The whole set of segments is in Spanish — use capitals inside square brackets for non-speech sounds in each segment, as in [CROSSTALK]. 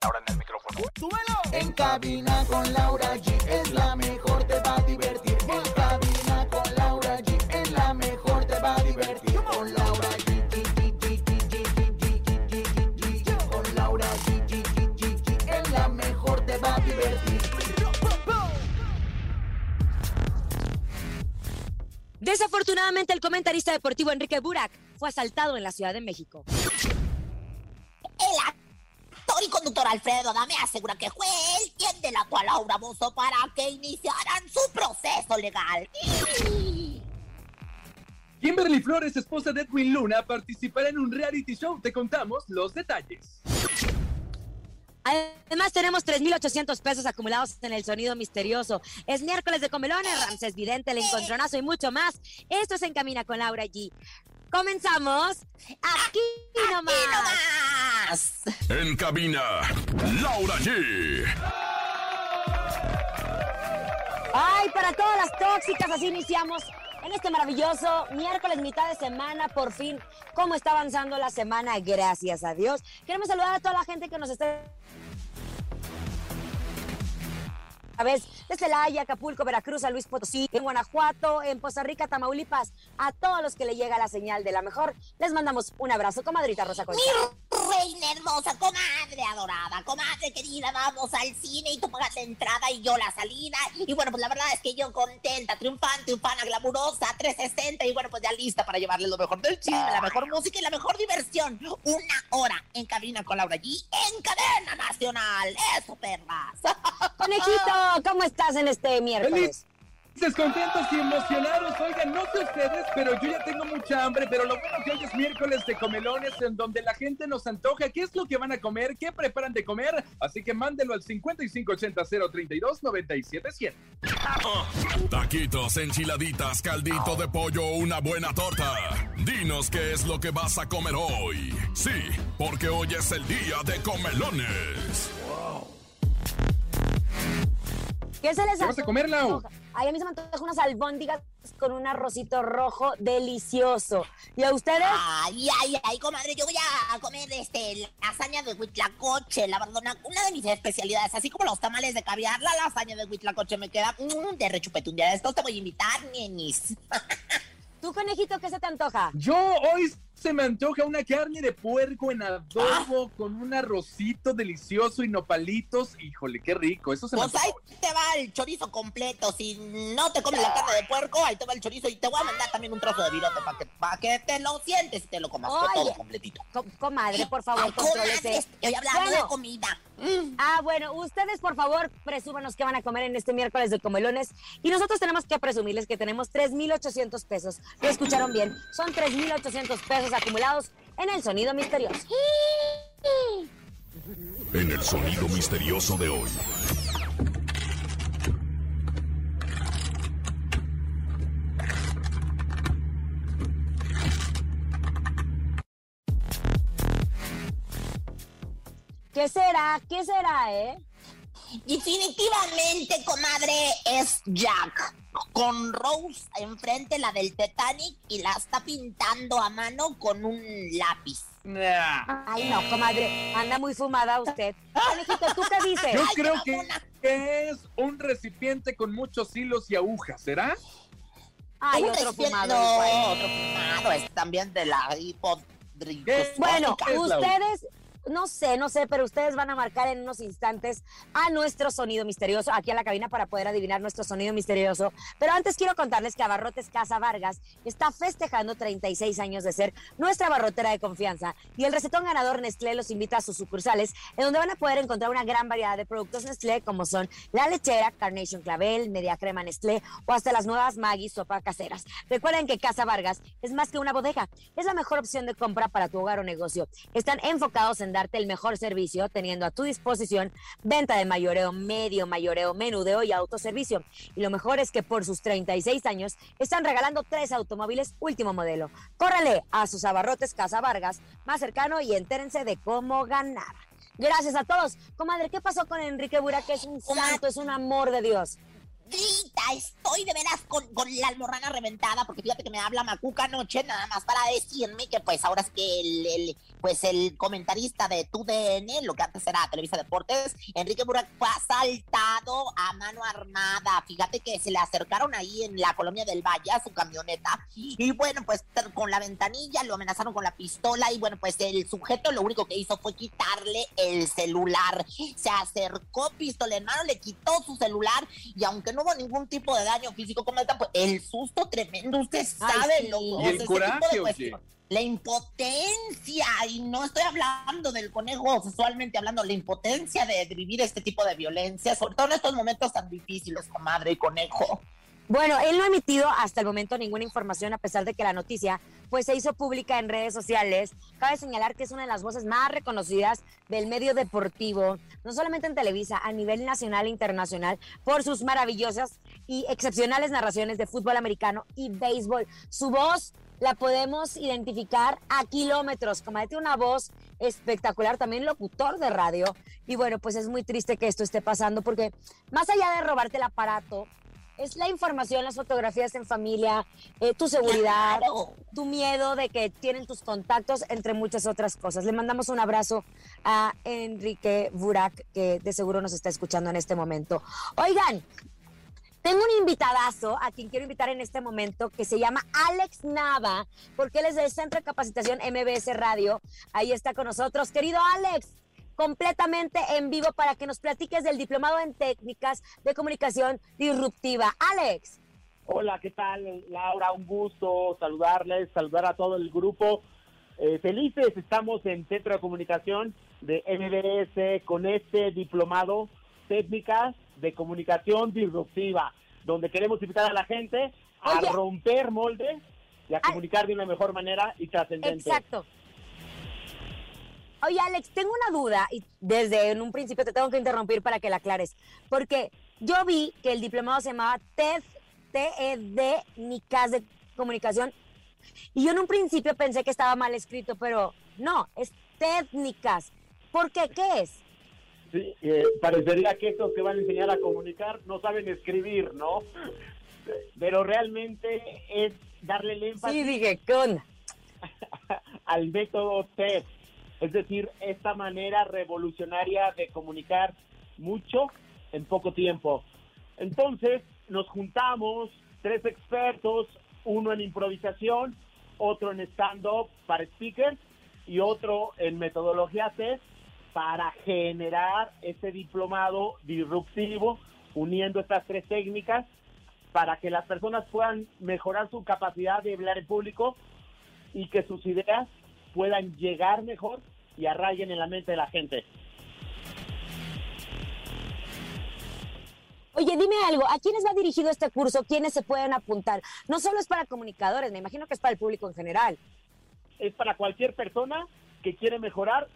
Ahora en el micrófono. ¡Súbelo! En cabina con Laura G es la mejor, te va a divertir. En cabina con Laura G es la mejor, te va a divertir. Con Laura G. Con Laura G. Es la mejor, te va a divertir. Desafortunadamente, el comentarista deportivo Enrique Burak fue asaltado en la Ciudad de México. Y conductor Alfredo Adame asegura que fue él quien delató a Laura Bozo para que iniciaran su proceso legal. Kimberly Flores, esposa de Edwin Luna, participará en un reality show. Te contamos los detalles. Además, tenemos 3,800 pesos acumulados en el sonido misterioso. Es miércoles de comelones, Ramses Vidente, el encontronazo y mucho más. Esto se encamina con Laura G. Comenzamos aquí nomás. más! En cabina, Laura G. Ay, para todas las tóxicas, así iniciamos en este maravilloso miércoles, mitad de semana, por fin. ¿Cómo está avanzando la semana? Gracias a Dios. Queremos saludar a toda la gente que nos está vez de Celaya, Acapulco, Veracruz, San Luis Potosí, en Guanajuato, en Poza Rica, Tamaulipas, a todos los que le llega la señal de la mejor, les mandamos un abrazo, comadrita Rosa Concha. Reina hermosa, comadre adorada, comadre querida, vamos al cine y tú pagas la entrada y yo la salida. Y bueno, pues la verdad es que yo contenta, triunfante, ufana, glamurosa, 360 y bueno, pues ya lista para llevarle lo mejor del chisme, la mejor música y la mejor diversión. Una hora en cabina con Laura G en cadena nacional. Eso, perras. Conejito, ¿cómo estás en este miércoles? Felices, contentos y emocionados. Oigan, no sé ustedes, pero yo ya tengo mucha hambre. Pero lo bueno que hoy es miércoles de comelones, en donde la gente nos antoja qué es lo que van a comer, qué preparan de comer. Así que mándelo al 5580-032-977. Taquitos, enchiladitas, caldito de pollo, una buena torta. Dinos qué es lo que vas a comer hoy. Sí, porque hoy es el día de comelones. ¿Qué se les ¿Qué vas a comer, Lau? Ay, a mí se me antoja unas albóndigas con un arrocito rojo delicioso. ¿Y a ustedes? Ay, ay, ay, comadre, yo voy a comer este lasaña de huitlacoche, la verdad, una, una de mis especialidades, así como los tamales de caviar, la lasaña de huitlacoche me queda mm, de rechupete un día de estos, te voy a invitar, nenis. [LAUGHS] ¿Tú, conejito, qué se te antoja? Yo hoy se me antoja una carne de puerco en Ah. adobo con un arrocito delicioso y nopalitos. Híjole, qué rico. Eso se me Pues antoja ahí hoy. te va el chorizo completo, si no te comes la carne de puerco, ahí te va el chorizo y te voy a mandar también un trozo de virote para que, pa' que te lo sientes y te lo comas Ay. todo completito. Co- comadre, por favor, contrólese. estoy hablando Bueno. de comida. Mm. Ah, bueno, ustedes por favor presúmanos qué van a comer en este miércoles de comelones y nosotros tenemos que presumirles que tenemos 3,800 pesos. Lo escucharon bien, son 3,800 pesos acumulados en el sonido misterioso. En el sonido misterioso de hoy. ¿Qué será? ¿Qué será, eh? Definitivamente, comadre, es Jack. Con Rose enfrente, la del Titanic, y la está pintando a mano con un lápiz. Nah. Ay, no, comadre, anda muy fumada usted. Conejito, ¿tú qué dices? Yo Ay, creo que es un recipiente con muchos hilos y agujas, ¿será? Ay, otro fumado. No, igual. otro fumado. Es también de la. ¿Qué? Bueno, ustedes, no sé, no sé, pero ustedes van a marcar en unos instantes a nuestro sonido misterioso, aquí a la cabina para poder adivinar nuestro sonido misterioso. Pero antes quiero contarles que Abarrotes Casa Vargas está festejando 36 años de ser nuestra barrotera de confianza y el recetón ganador Nestlé los invita a sus sucursales, en donde van a poder encontrar una gran variedad de productos Nestlé, como son la lechera, Carnation Clavel, media crema Nestlé o hasta las nuevas Maggi sopa caseras. Recuerden que Casa Vargas es más que una bodega, es la mejor opción de compra para tu hogar o negocio. Están enfocados en brindarte el mejor servicio, teniendo a tu disposición venta de mayoreo, medio mayoreo, menudeo y autoservicio. Y lo mejor es que por sus 36 años están regalando tres automóviles último modelo. Córrele a sus abarrotes Casa Vargas más cercano y entérense de cómo ganar. Gracias a todos. Comadre, ¿qué pasó con Enrique Burak? Que es un santo, es un amor de Dios. Grita, estoy de veras con, con la almorrana reventada, porque fíjate que me habla Macuca anoche, nada más para decirme que pues ahora es que el, pues el comentarista de TUDN, lo que antes era Televisa Deportes, Enrique Burak fue asaltado a mano armada. Fíjate que se le acercaron ahí en la colonia del Valle a su camioneta y bueno, pues con la ventanilla lo amenazaron con la pistola y bueno, pues el sujeto lo único que hizo fue quitarle el celular. Se acercó pistola en mano, le quitó su celular y aunque no hubo ningún tipo de daño físico, como pues el susto tremendo, usted sabe, sí. loco. Y el coraje, de oye. La impotencia, y no estoy hablando del conejo sexualmente hablando, la impotencia de vivir este tipo de violencia, sobre todo en estos momentos tan difíciles, comadre y conejo. Bueno, él no ha emitido hasta el momento ninguna información a pesar de que la noticia pues se hizo pública en redes sociales. Cabe señalar que es una de las voces más reconocidas del medio deportivo, no solamente en Televisa, a nivel nacional e internacional, por sus maravillosas y excepcionales narraciones de fútbol americano y béisbol. Su voz la podemos identificar a kilómetros, como tiene una voz espectacular, también locutor de radio. Y bueno, pues es muy triste que esto esté pasando porque más allá de robarte el aparato, es la información, las fotografías en familia, eh, tu seguridad, Claro. tu miedo de que tienen tus contactos, entre muchas otras cosas. Le mandamos un abrazo a Enrique Burak, que de seguro nos está escuchando en este momento. Oigan, tengo un invitadazo a quien quiero invitar en este momento que se llama Alex Nava, porque él es del Centro de Capacitación MBS Radio. Ahí está con nosotros. Querido Alex, completamente en vivo para que nos platiques del diplomado en técnicas de comunicación disruptiva. Alex. Hola, ¿qué tal, Laura? Un gusto saludarles, saludar a todo el grupo. Eh, felices, estamos en Centro de Comunicación de MBS con este diplomado Técnicas de Comunicación Disruptiva, donde queremos invitar a la gente a Oye. romper moldes y a Ah. comunicar de una mejor manera y trascendente. Exacto. Oye, Alex, tengo una duda y desde en un principio te tengo que interrumpir para que la aclares. Porque yo vi que el diplomado se llamaba TED, TED, NICAS de Comunicación. Y yo en un principio pensé que estaba mal escrito, pero no, es técnicas. ¿Por qué? ¿Qué es? Sí, eh, parecería que estos que van a enseñar a comunicar no saben escribir, ¿no? Pero realmente es darle el énfasis Sí, dije, ¿qué onda? [LAUGHS] al método TED, es decir, esta manera revolucionaria de comunicar mucho en poco tiempo. Entonces, nos juntamos tres expertos, uno en improvisación, otro en stand-up para speakers y otro en metodología TED para generar este diplomado disruptivo, uniendo estas tres técnicas para que las personas puedan mejorar su capacidad de hablar en público y que sus ideas puedan llegar mejor y arraiguen en la mente de la gente. Oye, dime algo, ¿a quiénes va dirigido este curso? ¿Quiénes se pueden apuntar? No solo es para comunicadores, me imagino que es para el público en general. Es para cualquier persona que quiere mejorar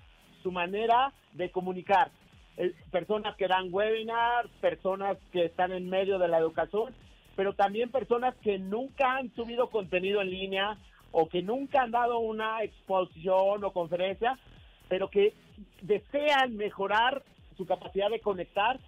su manera de comunicar. Eh, Personas que dan webinars, personas que están en medio de la educación, pero también personas que nunca han subido contenido en línea o que nunca han dado una exposición o conferencia, pero que desean mejorar su capacidad de conectar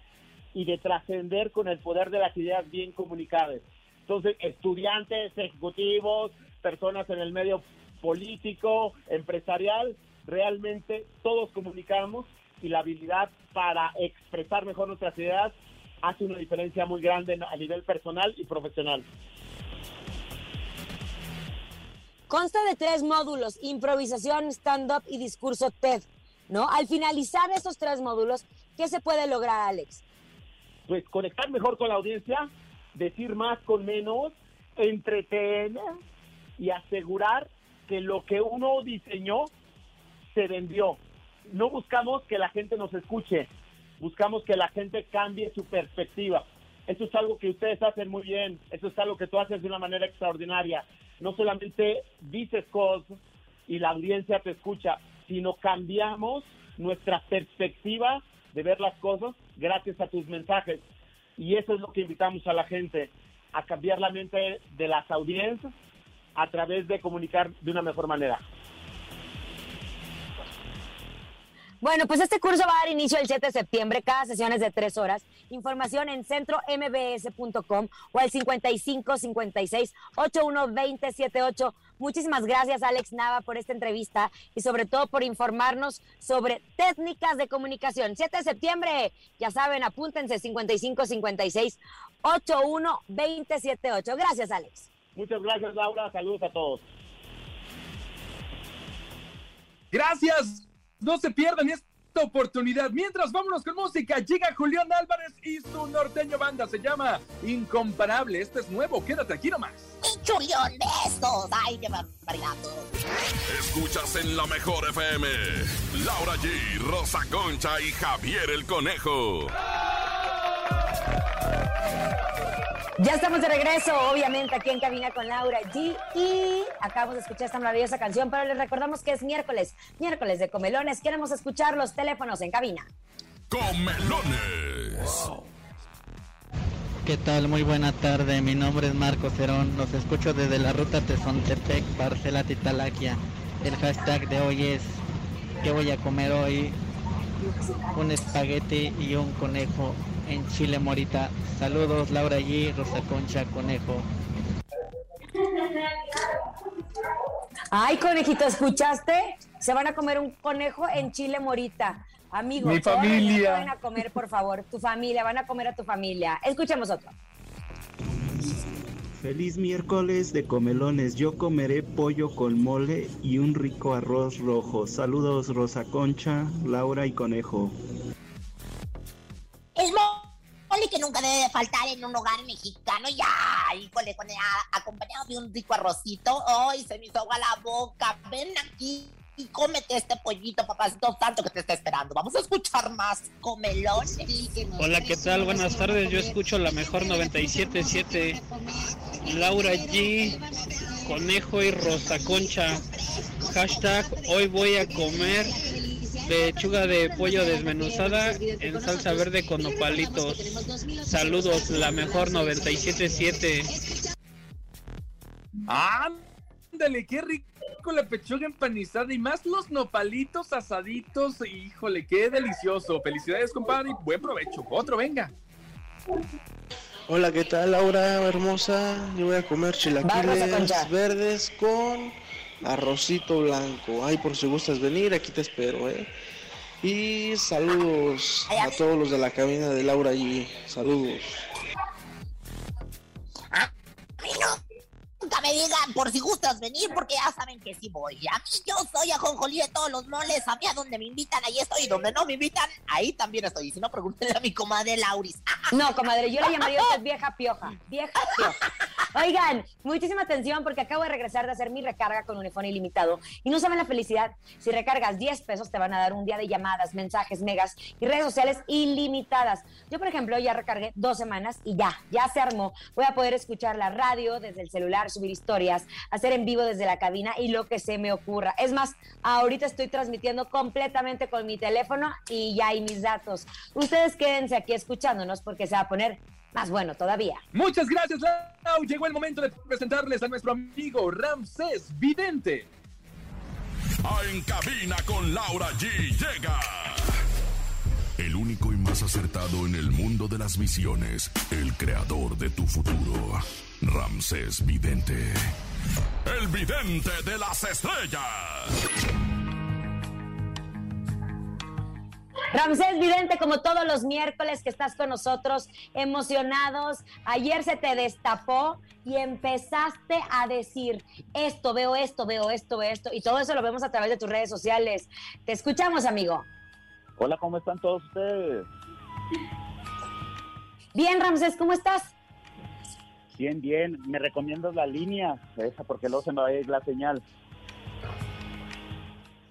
y de trascender con el poder de las ideas bien comunicadas. Entonces, estudiantes, ejecutivos, personas en el medio político, empresarial, realmente todos comunicamos y la habilidad para expresar mejor nuestras ideas hace una diferencia muy grande a nivel personal y profesional. Consta de tres módulos, improvisación, stand-up y discurso TED, ¿no? Al finalizar esos tres módulos, ¿qué se puede lograr, Alex? Pues conectar mejor con la audiencia, decir más con menos, entretener y asegurar que lo que uno diseñó se vendió. No buscamos que la gente nos escuche, buscamos que la gente cambie su perspectiva. Eso es algo que ustedes hacen muy bien, eso es algo que tú haces de una manera extraordinaria. No solamente dices cosas y la audiencia te escucha, sino cambiamos nuestra perspectiva de ver las cosas gracias a tus mensajes. Y eso es lo que invitamos a la gente, a cambiar la mente de las audiencias a través de comunicar de una mejor manera. Bueno, pues este curso va a dar inicio el 7 de septiembre. Cada sesión es de tres horas. Información en centrombs.com o al 55 56 81 20 78. Muchísimas gracias, Alex Nava, por esta entrevista y sobre todo por informarnos sobre técnicas de comunicación. 7 de septiembre, ya saben, apúntense 55 56 81 20 78. Gracias, Alex. Muchas gracias, Laura. Saludos a todos. Gracias. No se pierdan esta oportunidad. Mientras vámonos con música, llega Julián Álvarez y su norteño banda se llama Incomparable. Este es nuevo, quédate aquí nomás. Chulión de estos. Ay, qué barbaridad. Escuchas en la mejor FM. Laura G, Rosa Concha y Javier el Conejo. Ya estamos de regreso, obviamente, aquí en Cabina con Laura G. Y acabamos de escuchar esta maravillosa canción, pero les recordamos que es miércoles, miércoles de comelones. Queremos escuchar los teléfonos en cabina. Comelones. ¿Qué tal? Muy buena tarde. Mi nombre es Marco Cerón. Los escucho desde la ruta Tezontepec, Parcela Titalaquia. El hashtag de hoy es ¿Qué voy a comer hoy? Un espagueti y un conejo en Chile Morita. Saludos Laura G, Rosa Concha, Conejo. Ay, conejito, ¿escuchaste? Se van a comer un conejo en Chile Morita. Amigos, Mi familia. Van a comer, por favor, tu familia, van a comer a tu familia. Escuchemos otro. Feliz miércoles de comelones. Yo comeré pollo con mole y un rico arroz rojo. Saludos Rosa Concha, Laura y Conejo. El mole que nunca debe de faltar en un hogar mexicano. Ya, híjole, con a- acompañado de un rico arrocito. Ay, se me hizo agua la boca. Ven aquí y cómete este pollito, papacito tanto que te está esperando. Vamos a escuchar más comelones. Hola, ¿qué tal? Buenas tardes. Yo escucho la mejor 977. Laura G, Conejo y Rosa Concha. Hashtag hoy voy a comer pechuga de pollo desmenuzada en salsa verde con nopalitos. Saludos, la mejor 977. Ándale, qué rico la pechuga empanizada y más los nopalitos asaditos. Híjole, qué delicioso. Felicidades, compadre, y buen provecho. Otro, venga. Hola, ¿qué tal Laura hermosa? Yo voy a comer chilaquiles verdes con arrocito blanco. Ay, por si gustas venir, aquí te espero, ¿eh? Y saludos a todos los de la cabina de Laura allí. Saludos. Me digan por si gustas venir, porque ya saben que sí voy. A mí yo soy ajonjolí de todos los moles. A mí a donde me invitan, ahí estoy. Y donde no me invitan, ahí también estoy. Y si no, pregúntenle a mi comadre Lauris. [LAUGHS] No, comadre, yo le llamaría a usted vieja pioja. Vieja pioja. Oigan, muchísima atención porque acabo de regresar de hacer mi recarga con Unifone ilimitado. Y no saben la felicidad. Si recargas 10 pesos, te van a dar un día de llamadas, mensajes, megas y redes sociales ilimitadas. Yo, por ejemplo, ya recargué dos semanas y ya, ya se armó. Voy a poder escuchar la radio desde el celular, subir historias, hacer en vivo desde la cabina y lo que se me ocurra. Es más, ahorita estoy transmitiendo completamente con mi teléfono y ya hay mis datos. Ustedes quédense aquí escuchándonos porque se va a poner más bueno todavía. Muchas gracias, Lau. Llegó el momento de presentarles a nuestro amigo Ramsés Vidente. Ah, En cabina con Laura G llega. El único y más acertado en el mundo de las visiones, el creador de tu futuro, Ramsés Vidente. El vidente de las estrellas. Ramsés Vidente, como todos los miércoles que estás con nosotros, emocionados. Ayer se te destapó y empezaste a decir esto, veo esto, veo esto, veo esto. Y todo eso lo vemos a través de tus redes sociales. Te escuchamos, amigo. Hola, ¿cómo están todos ustedes? Bien, Ramsés, ¿cómo estás? Bien, bien. ¿Me recomiendas la línea? Esa, porque luego se me va a ir la señal.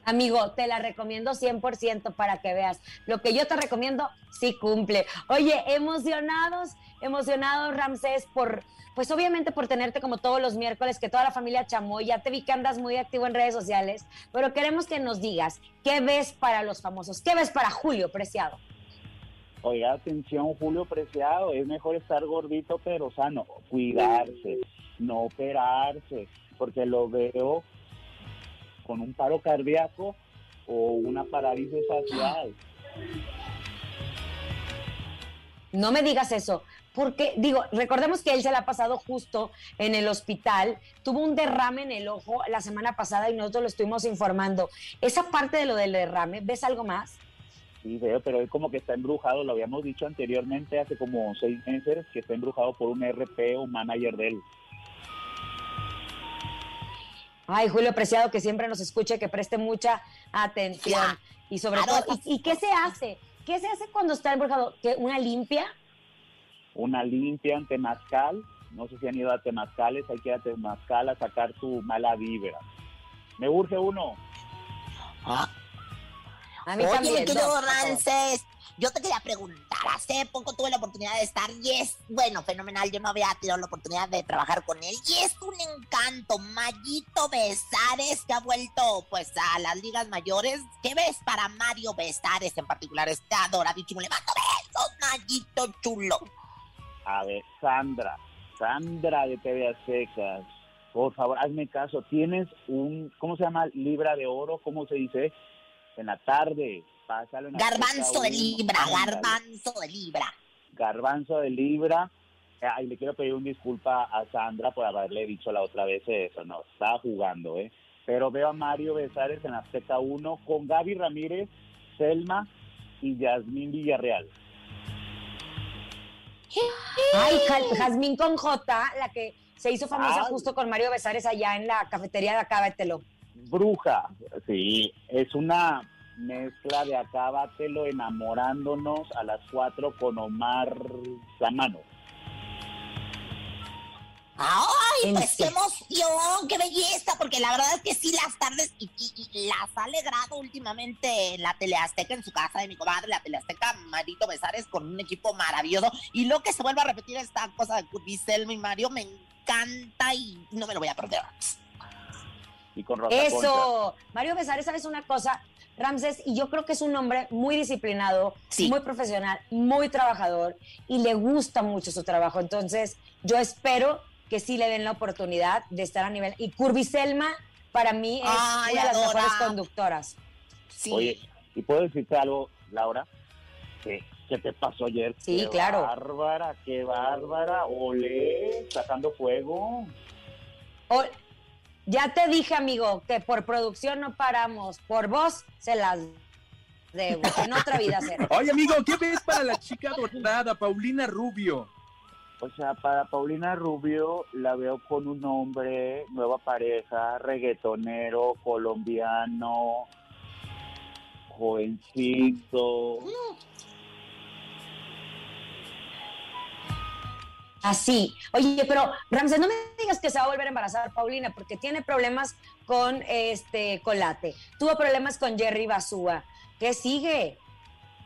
Amigo, te la recomiendo 100% para que veas. Lo que yo te recomiendo, sí cumple. Oye, emocionados, emocionados, Ramsés, por, pues obviamente por tenerte como todos los miércoles, que toda la familia Chamoy, ya te vi que andas muy activo en redes sociales, pero queremos que nos digas, ¿qué ves para los famosos? ¿Qué ves para Julio Preciado? Oiga, atención, Julio Preciado, es mejor estar gordito pero sano, cuidarse, no operarse, porque lo veo con un paro cardíaco o una parálisis facial. No me digas eso, porque digo, recordemos que él se la ha pasado justo en el hospital, tuvo un derrame en el ojo la semana pasada y nosotros lo estuvimos informando. Esa parte de lo del derrame, ¿ves algo más? Sí, veo, pero él como que está embrujado, lo habíamos dicho anteriormente, hace como seis meses, que está embrujado por un RP o manager de él. Ay, Julio Preciado, que siempre nos escuche, que preste mucha atención. Y sobre todo, ¿y, ¿y qué se hace? ¿Qué se hace cuando está embrujado? ¿Qué, ¿Una limpia? Una limpia en Temazcal, no sé si han ido a Temazcales, hay que ir a Temazcal a sacar su mala vibra. Me urge uno. A mí Oye, también, mi querido Rances, yo te quería preguntar, hace poco tuve la oportunidad de estar y es, bueno, fenomenal, yo no había tenido la oportunidad de trabajar con él y es un encanto, Mayito Besares que ha vuelto pues a las ligas mayores. ¿Qué ves para Mario Besares en particular? Este adoradísimo, le mando besos, Mayito chulo. A ver, Sandra, Sandra de TV Aztecas, por favor, hazme caso. Tienes un, ¿cómo se llama? Libra de oro, ¿cómo se dice? En la tarde. Pásalo en Garbanzo de libra, garbanzo de libra. Garbanzo de libra. Ay, le quiero pedir una disculpa a Sandra por haberle dicho la otra vez eso. No, estaba jugando, ¿eh? Pero veo a Mario Besares en Azteca 1 con Gaby Ramírez, Selma y Yasmín Villarreal. Ay, Ja- Jazmín con J, la que se hizo famosa Ay. justo con Mario Besares allá en la cafetería de Acábatelo. Bruja, sí, es una mezcla de Acábatelo enamorándonos a las 4 con Omar Samano. Ay, pues qué serio. emoción, qué belleza, porque la verdad es que sí las tardes y, y- y las ha alegrado últimamente en la Teleazteca, en su casa de mi comadre, la Teleazteca, Marito Besares, con un equipo maravilloso. Y lo que se vuelve a repetir esta cosa de Curtis Selma y Mario me encanta y no me lo voy a perder. Y con Rosa Eso, Mario Besares, ¿sabes una cosa? Ramses, y yo creo que es un hombre muy disciplinado, muy profesional, muy trabajador y le gusta mucho su trabajo. Entonces, yo espero que sí le den la oportunidad de estar a nivel. Y Curby Selma, para mí, es Ay, una de las adora. mejores conductoras. Oye, ¿y puedo decirte algo, Laura? ¿Qué, qué te pasó ayer? Sí, Qué claro. bárbara, qué bárbara. Olé, sacando fuego. O- ya te dije, amigo, que por producción no paramos. Por vos se las debo. En otra vida será. [LAUGHS] Oye, amigo, ¿qué ves para la chica dorada, Paulina Rubio? O sea, para Paulina Rubio la veo con un hombre, nueva pareja, reggaetonero, colombiano, jovencito. Así. Oye, pero Ramsés, no me digas que se va a volver a embarazar Paulina, porque tiene problemas con este Colate. Tuvo problemas con Jerry Basúa. ¿Qué sigue?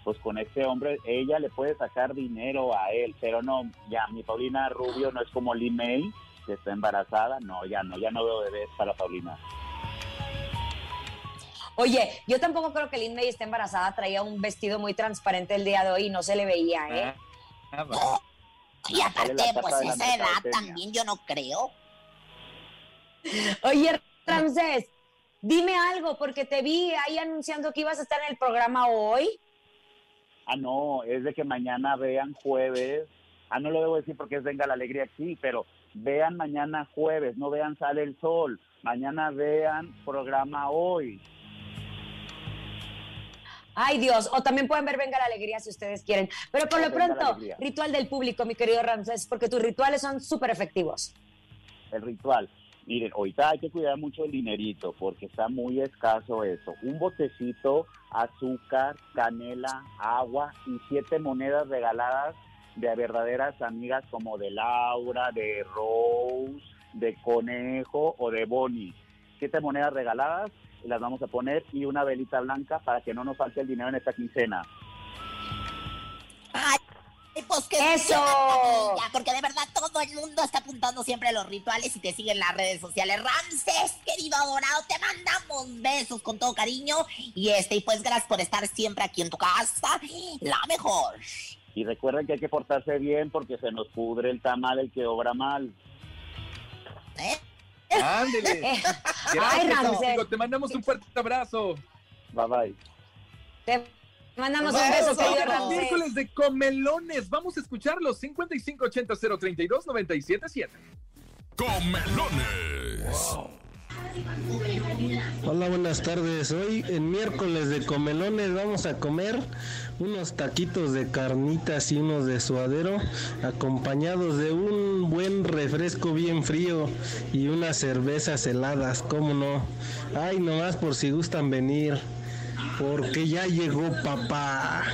Pues con este hombre, ella le puede sacar dinero a él, pero no, ya, mi Paulina Rubio no es como Lee May, que está embarazada. No, ya no, ya no veo bebés para Paulina. Oye, yo tampoco creo que Lin May esté embarazada. Traía un vestido muy transparente el día de hoy y no se le veía, ¿eh? Y aparte, pues esa edad también yo no creo. Oye, Ramsés, dime algo, porque te vi ahí anunciando que ibas a estar en el programa hoy. Ah, no, es de que mañana vean jueves. Ah, no lo debo decir porque es Venga la Alegría aquí, pero vean mañana jueves, no vean Sale el Sol. Mañana vean programa hoy. Ay, Dios. O también pueden ver Venga la Alegría si ustedes quieren. Pero por O lo Venga pronto, ritual del público, mi querido Ramsés, porque tus rituales son súper efectivos. el ritual. Miren, ahorita hay que cuidar mucho el dinerito porque está muy escaso eso. Un botecito, azúcar, canela, agua y siete monedas regaladas de verdaderas amigas como de Laura, de Rose, de Conejo o de Bonnie. Siete monedas regaladas y las vamos a poner y una velita blanca para que no nos falte el dinero en esta quincena. Ay, pues que ¡Eso! maravilla, porque de verdad todo el mundo está apuntando siempre a los rituales y te siguen en las redes sociales. Ramses, querido adorado, te mandamos besos con todo cariño y este y pues gracias por estar siempre aquí en tu casa, la mejor. Y recuerden que hay que portarse bien porque se nos pudre el tamal el que obra mal. Ándele. [LAUGHS] Ay, Gracias, Ramsés. amigo. Te mandamos un fuerte abrazo. Bye bye. Te mandamos un Vamos, beso, Ramsés. miércoles de comelones. Vamos a escucharlos. 5580 032 977. Comelones. Hola, buenas tardes. Hoy en miércoles de comelones vamos a comer unos taquitos de carnitas y unos de suadero acompañados de un buen refresco bien frío y unas cervezas heladas, ¿cómo no? Ay, nomás por si gustan venir, porque ya llegó papá.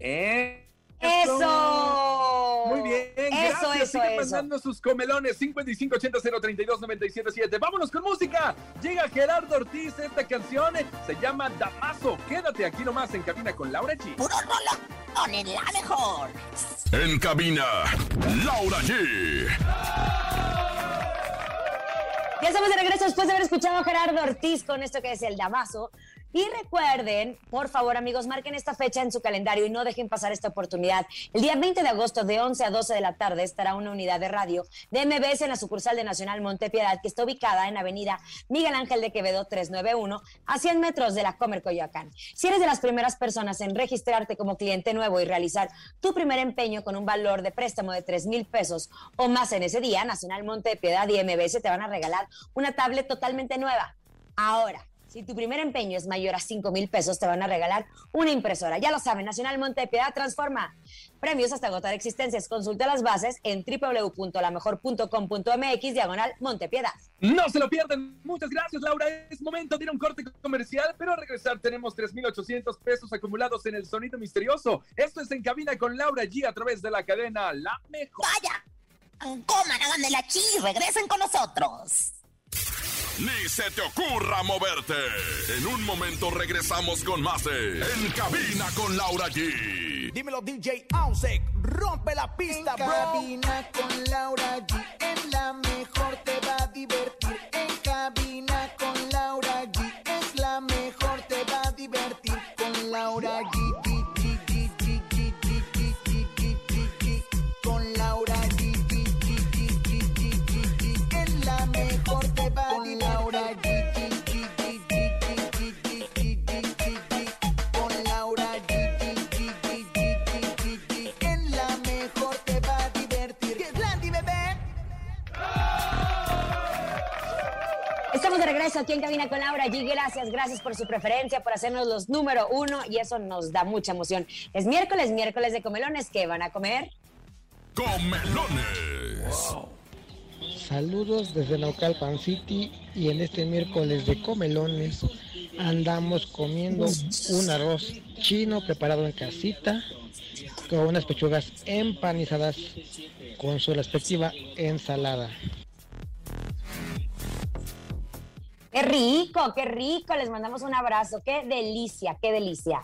¡Eh! ¡Eso! Muy bien, Eso, gracias. eso, Sigan eso. mandando sus comelones 5580 032 977. Vámonos con música. Llega Gerardo Ortiz. Esta canción se llama Damaso. Quédate aquí nomás en cabina con Laura G. Puro rolón en la mejor. En cabina, Laura G. Ya estamos de regreso después de haber escuchado a Gerardo Ortiz con esto que es el Damaso. Y recuerden, por favor, amigos, marquen esta fecha en su calendario y no dejen pasar esta oportunidad. El día 20 de agosto, de 11 a 12 de la tarde, estará una unidad de radio de MBS en la sucursal de Nacional Montepiedad, que está ubicada en Avenida Miguel Ángel de Quevedo 391, a 100 metros de la Comer Coyoacán. Si eres de las primeras personas en registrarte como cliente nuevo y realizar tu primer empeño con un valor de préstamo de 3 mil pesos o más en ese día, Nacional Montepiedad y MBS te van a regalar una tablet totalmente nueva. Ahora, si tu primer empeño es mayor a 5 mil pesos, te van a regalar una impresora. Ya lo saben, Nacional Montepiedad transforma. Premios hasta agotar existencias. Consulta las bases en www.lamejor.com.mx diagonal Montepiedad. No se lo pierdan. Muchas gracias, Laura. Es momento de ir a un corte comercial, pero al regresar tenemos 3,800 pesos acumulados en el sonido misterioso. Esto es En Cabina con Laura G a través de la cadena La Mejor. Vaya, coman, hagan de la chi, regresen con nosotros. Ni se te ocurra moverte. En un momento regresamos con más de En cabina con Laura G. Dímelo DJ Ausek, rompe la pista, En bro. cabina con Laura G. En la mejor regreso aquí en Cabina con Laura G. Gracias, gracias por su preferencia, por hacernos los número uno y eso nos da mucha emoción. Es miércoles, miércoles de comelones. ¿Qué van a comer? Comelones. Saludos desde Naucalpan City y en este miércoles de comelones andamos comiendo un arroz chino preparado en casita con unas pechugas empanizadas con su respectiva ensalada. Qué rico, qué rico. Les mandamos un abrazo. Qué delicia, qué delicia.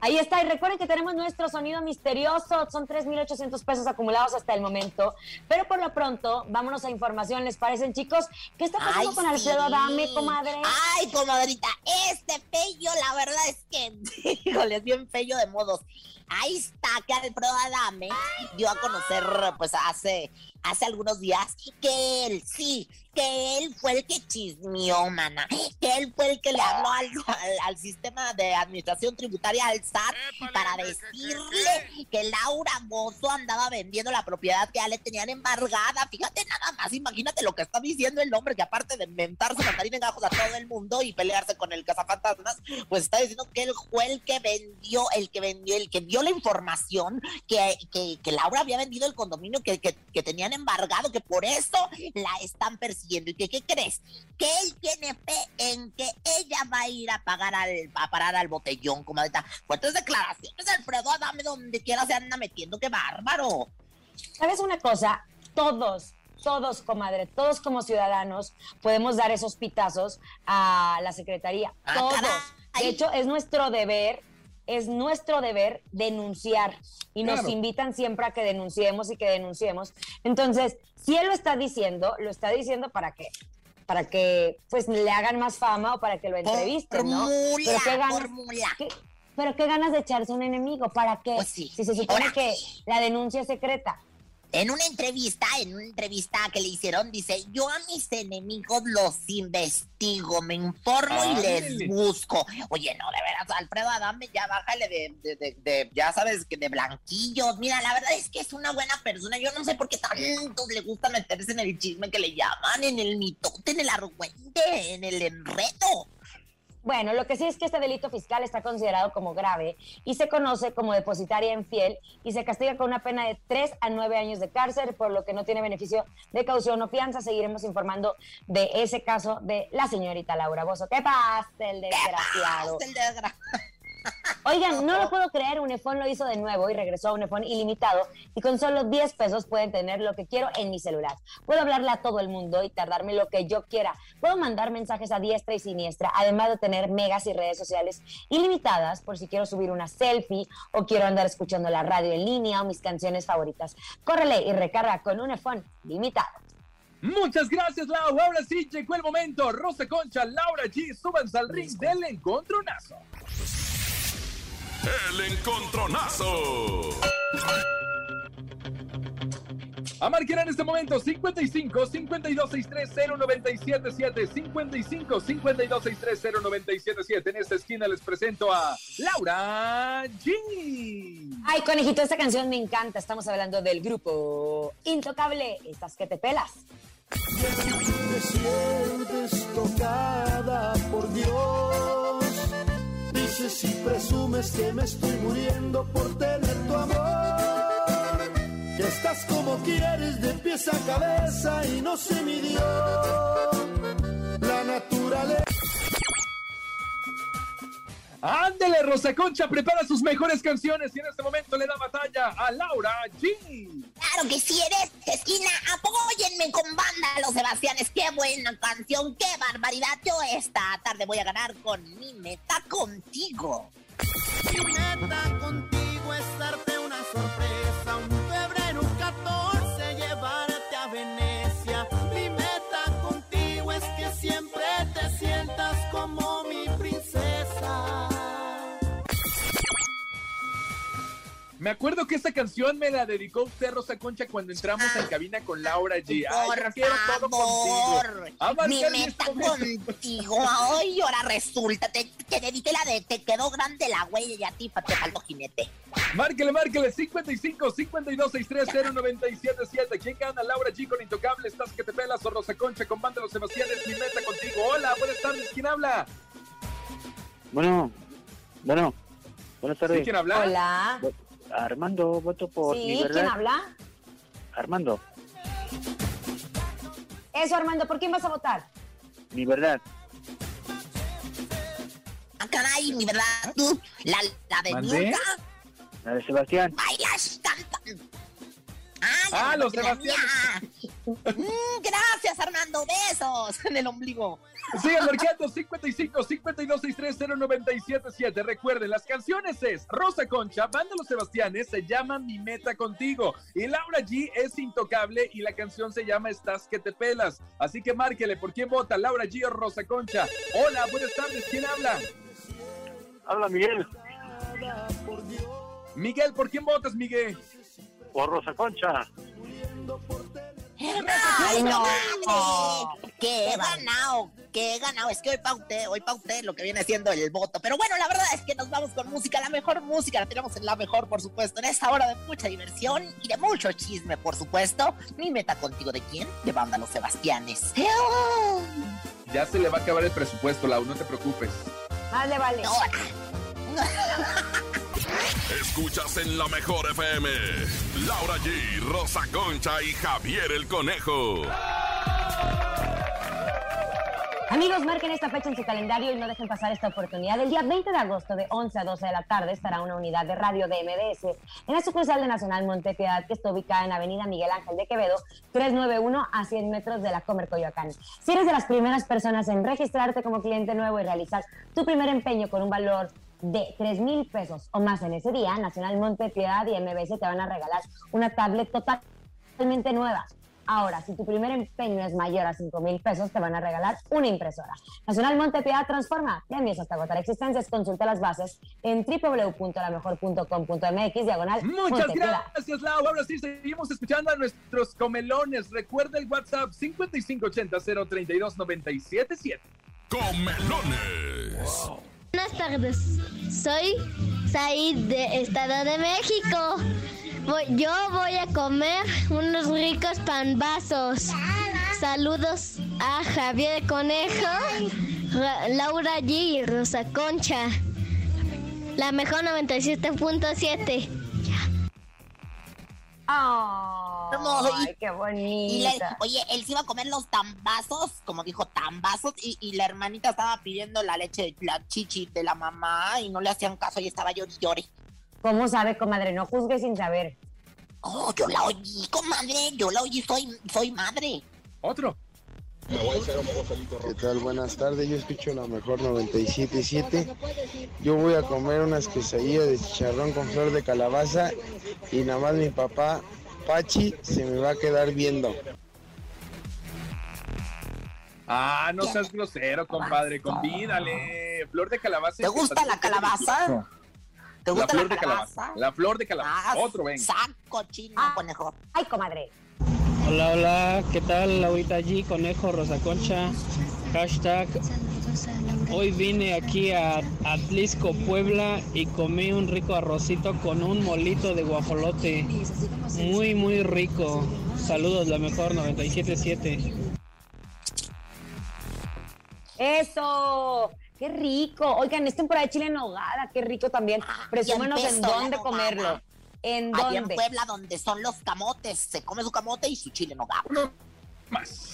Ahí está, y recuerden que tenemos nuestro sonido misterioso, son 3.800 pesos acumulados hasta el momento, pero por lo pronto, vámonos a información, ¿les parecen chicos? ¿Qué está pasando Ay, con Alfredo sí. Adame, comadre? Ay, comadrita, este pello, la verdad es que, [LAUGHS] híjole, es bien pello de modos. Ahí está, que Alfredo Adame dio a conocer, pues, hace, hace algunos días, que él, sí, que él fue el que chismeó, mana, que él fue el que le habló al, al- al sistema de administración tributaria, al SAT, para decirle que Laura Bozo andaba vendiendo la propiedad que ya le tenían embargada. Fíjate nada más, imagínate lo que está diciendo el hombre, que aparte de inventarse mandarín en gajos a todo el mundo y pelearse con el cazafantasmas, pues está diciendo que él fue el que vendió, el que vendió, el que dio la información que, que, Laura había vendido el condominio que, que, que embargado, que por eso la están persiguiendo. ¿Y que qué crees? Que él tiene fe en que ella va a ir a pagar al, a parar al botellón, comadita. Fuertes declaraciones, Alfredo Adame, donde quiera se anda metiendo, qué bárbaro. ¿Sabes una cosa? Todos, todos, comadre, todos como ciudadanos podemos dar esos pitazos a la Secretaría. Ah, todos. caray. De hecho, es nuestro deber, es nuestro deber denunciar. Y nos invitan siempre a que denunciemos y que denunciemos. Entonces, si él lo está diciendo, lo está diciendo para qué? Para que pues le hagan más fama o para que lo entrevisten, ¿no? mula, Pero qué ganas, por mula. qué- pero qué ganas de echarse un enemigo, ¿para qué? Pues sí. Si se supone Ahora- que la denuncia es secreta. En una entrevista, en una entrevista que le hicieron, dice, yo a mis enemigos los investigo, me informo y les busco. Oye, no, de veras, Alfredo Adame, ya bájale de, de, de- de- ya sabes, que de blanquillos. Mira, la verdad es que es una buena persona. Yo no sé por qué tantos le gusta meterse en el chisme que le llaman, en el mitote, en el argüente, en el enredo. Bueno, lo que sí es que este delito fiscal está considerado como grave y se conoce como depositaria infiel y se castiga con una pena de 3 a 9 años de cárcel, por lo que no tiene beneficio de caución o fianza. Seguiremos informando de ese caso de la señorita Laura Bozo. ¿Qué pasa, el desgraciado? El desgra- Oigan, no lo puedo creer, Unifón lo hizo de nuevo y regresó a Unifón ilimitado y con solo 10 pesos pueden tener lo que quiero en mi celular. Puedo hablarle a todo el mundo y tardarme lo que yo quiera. Puedo mandar mensajes a diestra y siniestra, además de tener megas y redes sociales ilimitadas por si quiero subir una selfie o quiero andar escuchando la radio en línea o mis canciones favoritas. Córrele y recarga con Unifón limitado. Muchas gracias, Lau. Ahora sí llegó el momento. Rosa Concha, Laura G, súbanse al ring del encontronazo. El encontronazo. A marcar en este momento 55 52 630 977 55 52 630 977. En esta esquina les presento a Laura G. Ay, conejito, esta canción me encanta. Estamos hablando del grupo Intocable. Estas que te pelas. Te sientes tocada por Dios. Dices y presumes que me estoy muriendo por tener tu amor. Que estás como quieres de pies a cabeza y no se midió la naturaleza. Ándele, Rosa Concha, prepara sus mejores canciones y en este momento le da batalla a Laura G. Claro que sí, en esta esquina, apóyenme con banda Los Sebastianes. Qué buena canción, qué barbaridad. Yo esta tarde voy a ganar con mi meta contigo. Mi meta contigo es darte Me acuerdo que esta canción me la dedicó usted, Rosa Concha, cuando entramos en cabina con Laura G. Ay, yo Por quiero todo favor, contigo. A marcar mi meta contigo. Ay, ahora resulta, te, te dediqué la de te quedó grande la huella y a ti te faltó jinete. Márquele, márquele, 55 52 630 977. ¿Quién gana? Laura G con Intocable, estás que te pelas o Rosa Concha con Banda Los Sebastianes, mi meta contigo. Hola, buenas tardes, ¿quién habla? Bueno, bueno, buenas tardes. ¿Sí, quién habla? Hola. Armando, voto por mi ¿Sí? verdad. ¿Quién habla? Armando, Eso, Armando, ¿por quién vas a votar? mi verdad. Ah, caray, mi verdad, tú, la, la de ¿Mandé? La de Sebastián. bailas, cantan. Ah, Ah, los la mía. Mm, gracias, Armando, besos en el ombligo. Sigan marcando 55 52 630 977. Recuerden, las canciones es Rosa Concha, Banda Los Sebastianes, se llama Mi Meta Contigo. Y Laura G es Intocable y la canción se llama Estás que te pelas. Así que márquele, ¿por quién vota? ¿Laura G o Rosa Concha? Hola, buenas tardes, ¿quién habla? Habla Miguel. Miguel, ¿por quién votas, Miguel? Por Rosa Concha. ¡Ay, no! ¡Qué he ganado! ¡Qué he ganado! Es que hoy pauté, hoy pauté lo que viene siendo el voto. Pero bueno, la verdad es que nos vamos con música, la mejor música, la tenemos en la mejor, por supuesto, en esta hora de mucha diversión y de mucho chisme, por supuesto. Mi meta contigo, ¿de quién? De Banda Los Sebastianes. Ya se le va a acabar el presupuesto, Lau, no te preocupes. Vale, vale. [LAUGHS] Escuchas en la mejor FM. Laura G, Rosa Concha y Javier el Conejo. Amigos, marquen esta fecha en su calendario y no dejen pasar esta oportunidad. El día 20 de agosto, de 11 a 12 de la tarde, estará una unidad de radio de MBS en la sucursal de Nacional Montepiedad, que está ubicada en Avenida Miguel Ángel de Quevedo, 391 a 100 metros de la Comer Coyoacán. Si eres de las primeras personas en registrarte como cliente nuevo y realizar tu primer empeño con un valor de 3 mil pesos o más en ese día, Nacional Montepiedad y MBS te van a regalar una tablet totalmente nueva. Ahora, si tu primer empeño es mayor a 5 mil pesos, te van a regalar una impresora. Nacional Montepiedad transforma. Ya envías hasta agotar existencias. Consulta las bases en www.lamejor.com.mx diagonal Muchas Montepiedad. gracias, Lau. Ahora sí, seguimos escuchando a nuestros comelones. Recuerda el WhatsApp 5580-032-977. Comelones. Buenas tardes, soy Said de Estado de México. Voy- yo voy a comer unos ricos panbazos. Saludos a Javier Conejo, Ra- Laura G y Rosa Concha. La mejor 97.7. Ay, qué Y bonita. oye, él se iba a comer los tambazos, como dijo, tambazos, y, y la hermanita estaba pidiendo la leche, la chichi de la mamá, y no le hacían caso, y estaba llori llore. ¿Cómo sabe, comadre? No juzgue sin saber. Oh, yo la oí, comadre, yo la oí, soy, soy madre. Otro. ¿Qué tal? Buenas tardes, yo escucho la mejor 97.7. Yo voy a comer unas quesadillas de chicharrón con flor de calabaza y nada más mi papá, Pachi, se me va a quedar viendo. Ah, no seas grosero, compadre. Convídale. Flor de calabaza. ¿Te gusta la calabaza? ¿Te gusta la la flor de calabaza? La flor de calabaza. Ah, Otro, ven. Saco chino, conejo. Ay, comadre. Hola, hola, ¿qué tal? Laurita allí, Conejo, Rosa Concha, hashtag. Hoy vine aquí a Atlisco, Puebla y comí un rico arrocito con un molito de guajolote. Muy, muy rico. Saludos, la mejor 977. Eso. Qué rico. Oigan, es temporada de chile en nogada. Qué rico también. Presúmenos en dónde nogada. comerlo. ¿En Allá en dónde? Puebla, donde son los camotes, se come su camote y su chile nogado. Más.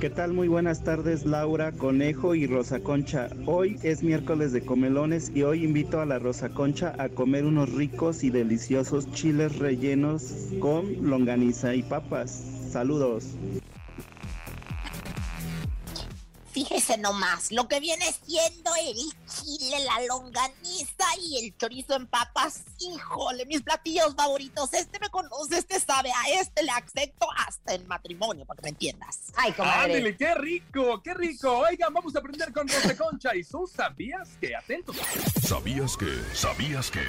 ¿Qué tal? Muy buenas tardes, Laura, Conejo y Rosa Concha. Hoy es miércoles de comelones y hoy invito a la Rosa Concha a comer unos ricos y deliciosos chiles rellenos con longaniza y papas. Saludos. Fíjese nomás, lo que viene siendo el chile, la longaniza y el chorizo en papas. Híjole, mis platillos favoritos. Este me conoce, este sabe, a este le acepto hasta el matrimonio, para que me entiendas. Ay, Ándale, qué rico, qué rico. Oigan, vamos a aprender con Rosa Concha. ¿Y tú sabías que? Atentos. ¿Sabías que? ¿Sabías que?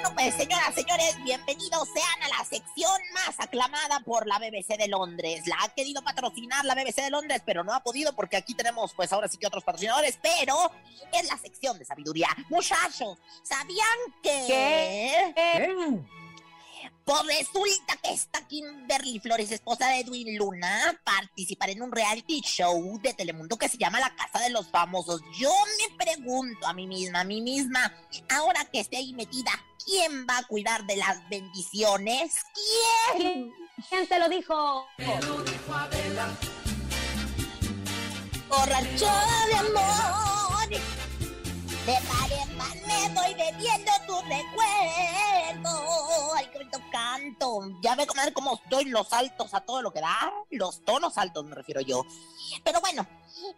Bueno, pues, señoras, señores, bienvenidos sean a la sección más aclamada por la BBC de Londres. La ha querido patrocinar la BBC de Londres, pero no ha podido porque aquí tenemos, pues ahora sí que otros patrocinadores, pero es la sección de sabiduría. Muchachos, ¿sabían que... ¿Qué? Pues resulta que esta Kimberly Flores, esposa de Edwin Luna, participará en un reality show de Telemundo que se llama La Casa de los Famosos. Yo me pregunto a mí misma, a mí misma, ahora que esté ahí metida, ¿quién va a cuidar de las bendiciones? ¿Quién? ¿Quién te lo dijo? Borracho de amor, de par en par me voy bebiendo tu recuerdo. Ay, qué bonito canto. Ya ve comadre cómo doy los altos a todo lo que da. Los tonos altos me refiero yo. Pero bueno,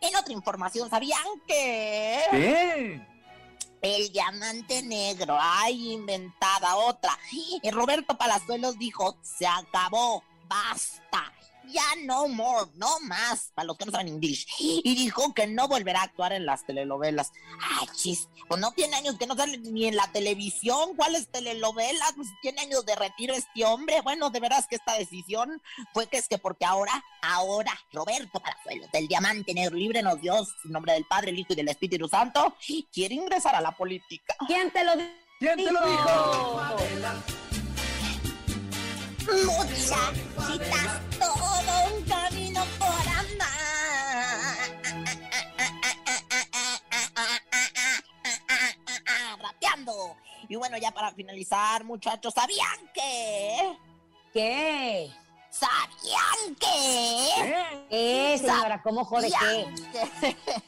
en otra información, ¿sabían que... ¿Qué? El diamante negro, ay, inventada otra. Y Roberto Palazuelos dijo, se acabó, basta, ya no more, no más, para los que no saben inglés. Y dijo que no volverá a actuar en las telenovelas. Ay, chis, pues no tiene años que no sale ni en la televisión, ¿cuáles telenovelas? Pues tiene años de retiro este hombre. Bueno, de veras que esta decisión fue que es que porque ahora, ahora, Roberto Palazuelos, del diamante negro, líbrenos Dios, en nombre del Padre, el Hijo y del Espíritu Santo, quiere ingresar a la política. ¿Quién te lo dijo? ¿Quién te lo dijo? Muchachitas, todo Y bueno, ya para finalizar, muchachos, ¿sabían que? ¿Qué? ¿Sabían que? ¿Qué, señora? ¿Cómo jode qué? ¿Sabían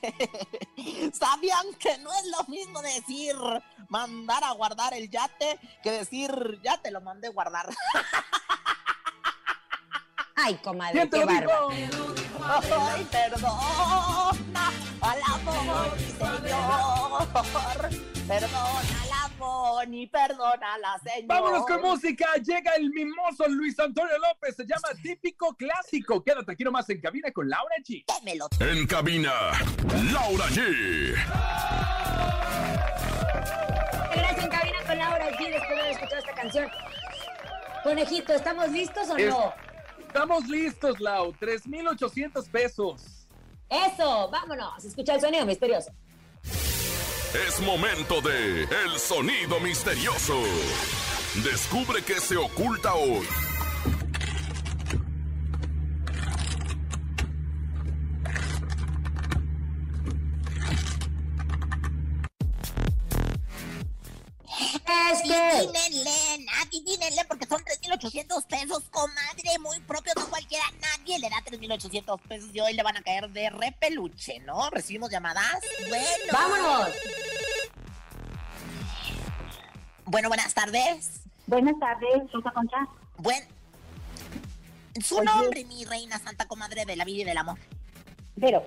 que- [LAUGHS] ¿Sabían que no es lo mismo decir mandar a guardar el yate que decir ya te lo mandé guardar? [LAUGHS] Ay, comadre, ¿Quién te qué bárbaro. Ay, perdona al amor, mi señor. Perdona al amor y perdona la señora. Vámonos con música. Llega el mimoso Luis Antonio López. Se llama Típico Clásico. Quédate aquí nomás en cabina con Laura G. En cabina, Laura G. Gracias en cabina con Laura G después de haber escuchado esta canción. Conejito, ¿estamos listos o no? Estamos listos, Lau. 3,800 pesos. Eso, vámonos. Escucha el sonido misterioso. Es momento de El Sonido Misterioso. Descubre qué se oculta hoy. Adivínenle, porque son 3.800 pesos, comadre, muy propio, no cualquiera, nadie le da 3.800 pesos y hoy le van a caer de repeluche, ¿no? ¿Recibimos llamadas? Bueno. ¡Vámonos! Bueno, buenas tardes. Buenas tardes, Rosa Concha. Buen... Su Oye. nombre, mi reina santa comadre de la vida y del amor. Vero.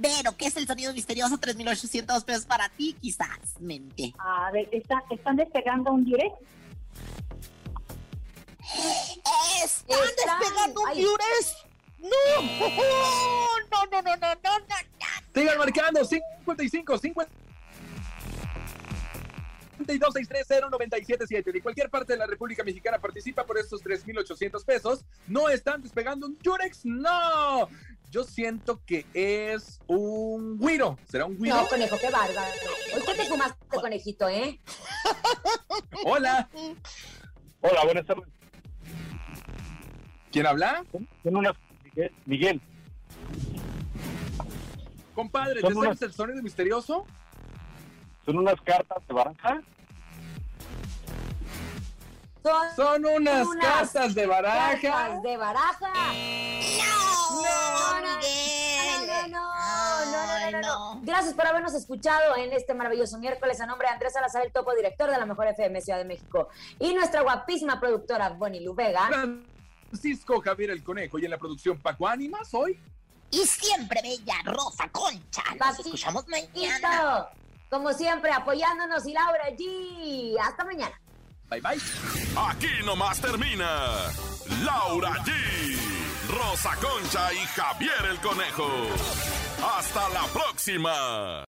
Vero, ¿qué es el sonido misterioso? 3.800 pesos para ti, quizás, mente. A ver, ¿está- ¿están despegando un direct? ¡Están, Están. despegando un Ay. diures! [LAUGHS] ¡No! ¡No, no, no, no, no, no! Sigan marcando 55 50 977 De cualquier parte de la República Mexicana participa por estos 3,800 pesos. ¿No están despegando un Yurex? ¡No! Yo siento que es un Wiro. ¿Será un Wiro? No, conejo, qué bárbaro. Hoy qué te fumaste, conejito, ¿eh? [LAUGHS] Hola. Hola, buenas tardes. ¿Quién habla? Son unas... Miguel. Miguel. Compadre, Son ¿te unas- sabes el sonido misterioso? Son unas cartas de baraja. Son, Son unas cartas de baraja. cartas de baraja. ¡No! No, no, Miguel! no, no, no. Gracias por habernos escuchado en este maravilloso miércoles a nombre de Andrés Salazar, el topo director de la Mejor FM Ciudad de México. Y nuestra guapísima productora Bonnie Lubega. Francisco Javier el Conejo y en la producción Paco Ánimas hoy. Y siempre bella Rosa Concha. Nos escuchamos mañana. Como siempre, apoyándonos y Laura G. Hasta mañana. Bye bye. Aquí nomás termina Laura G, Rosa Concha y Javier el Conejo. Hasta la próxima.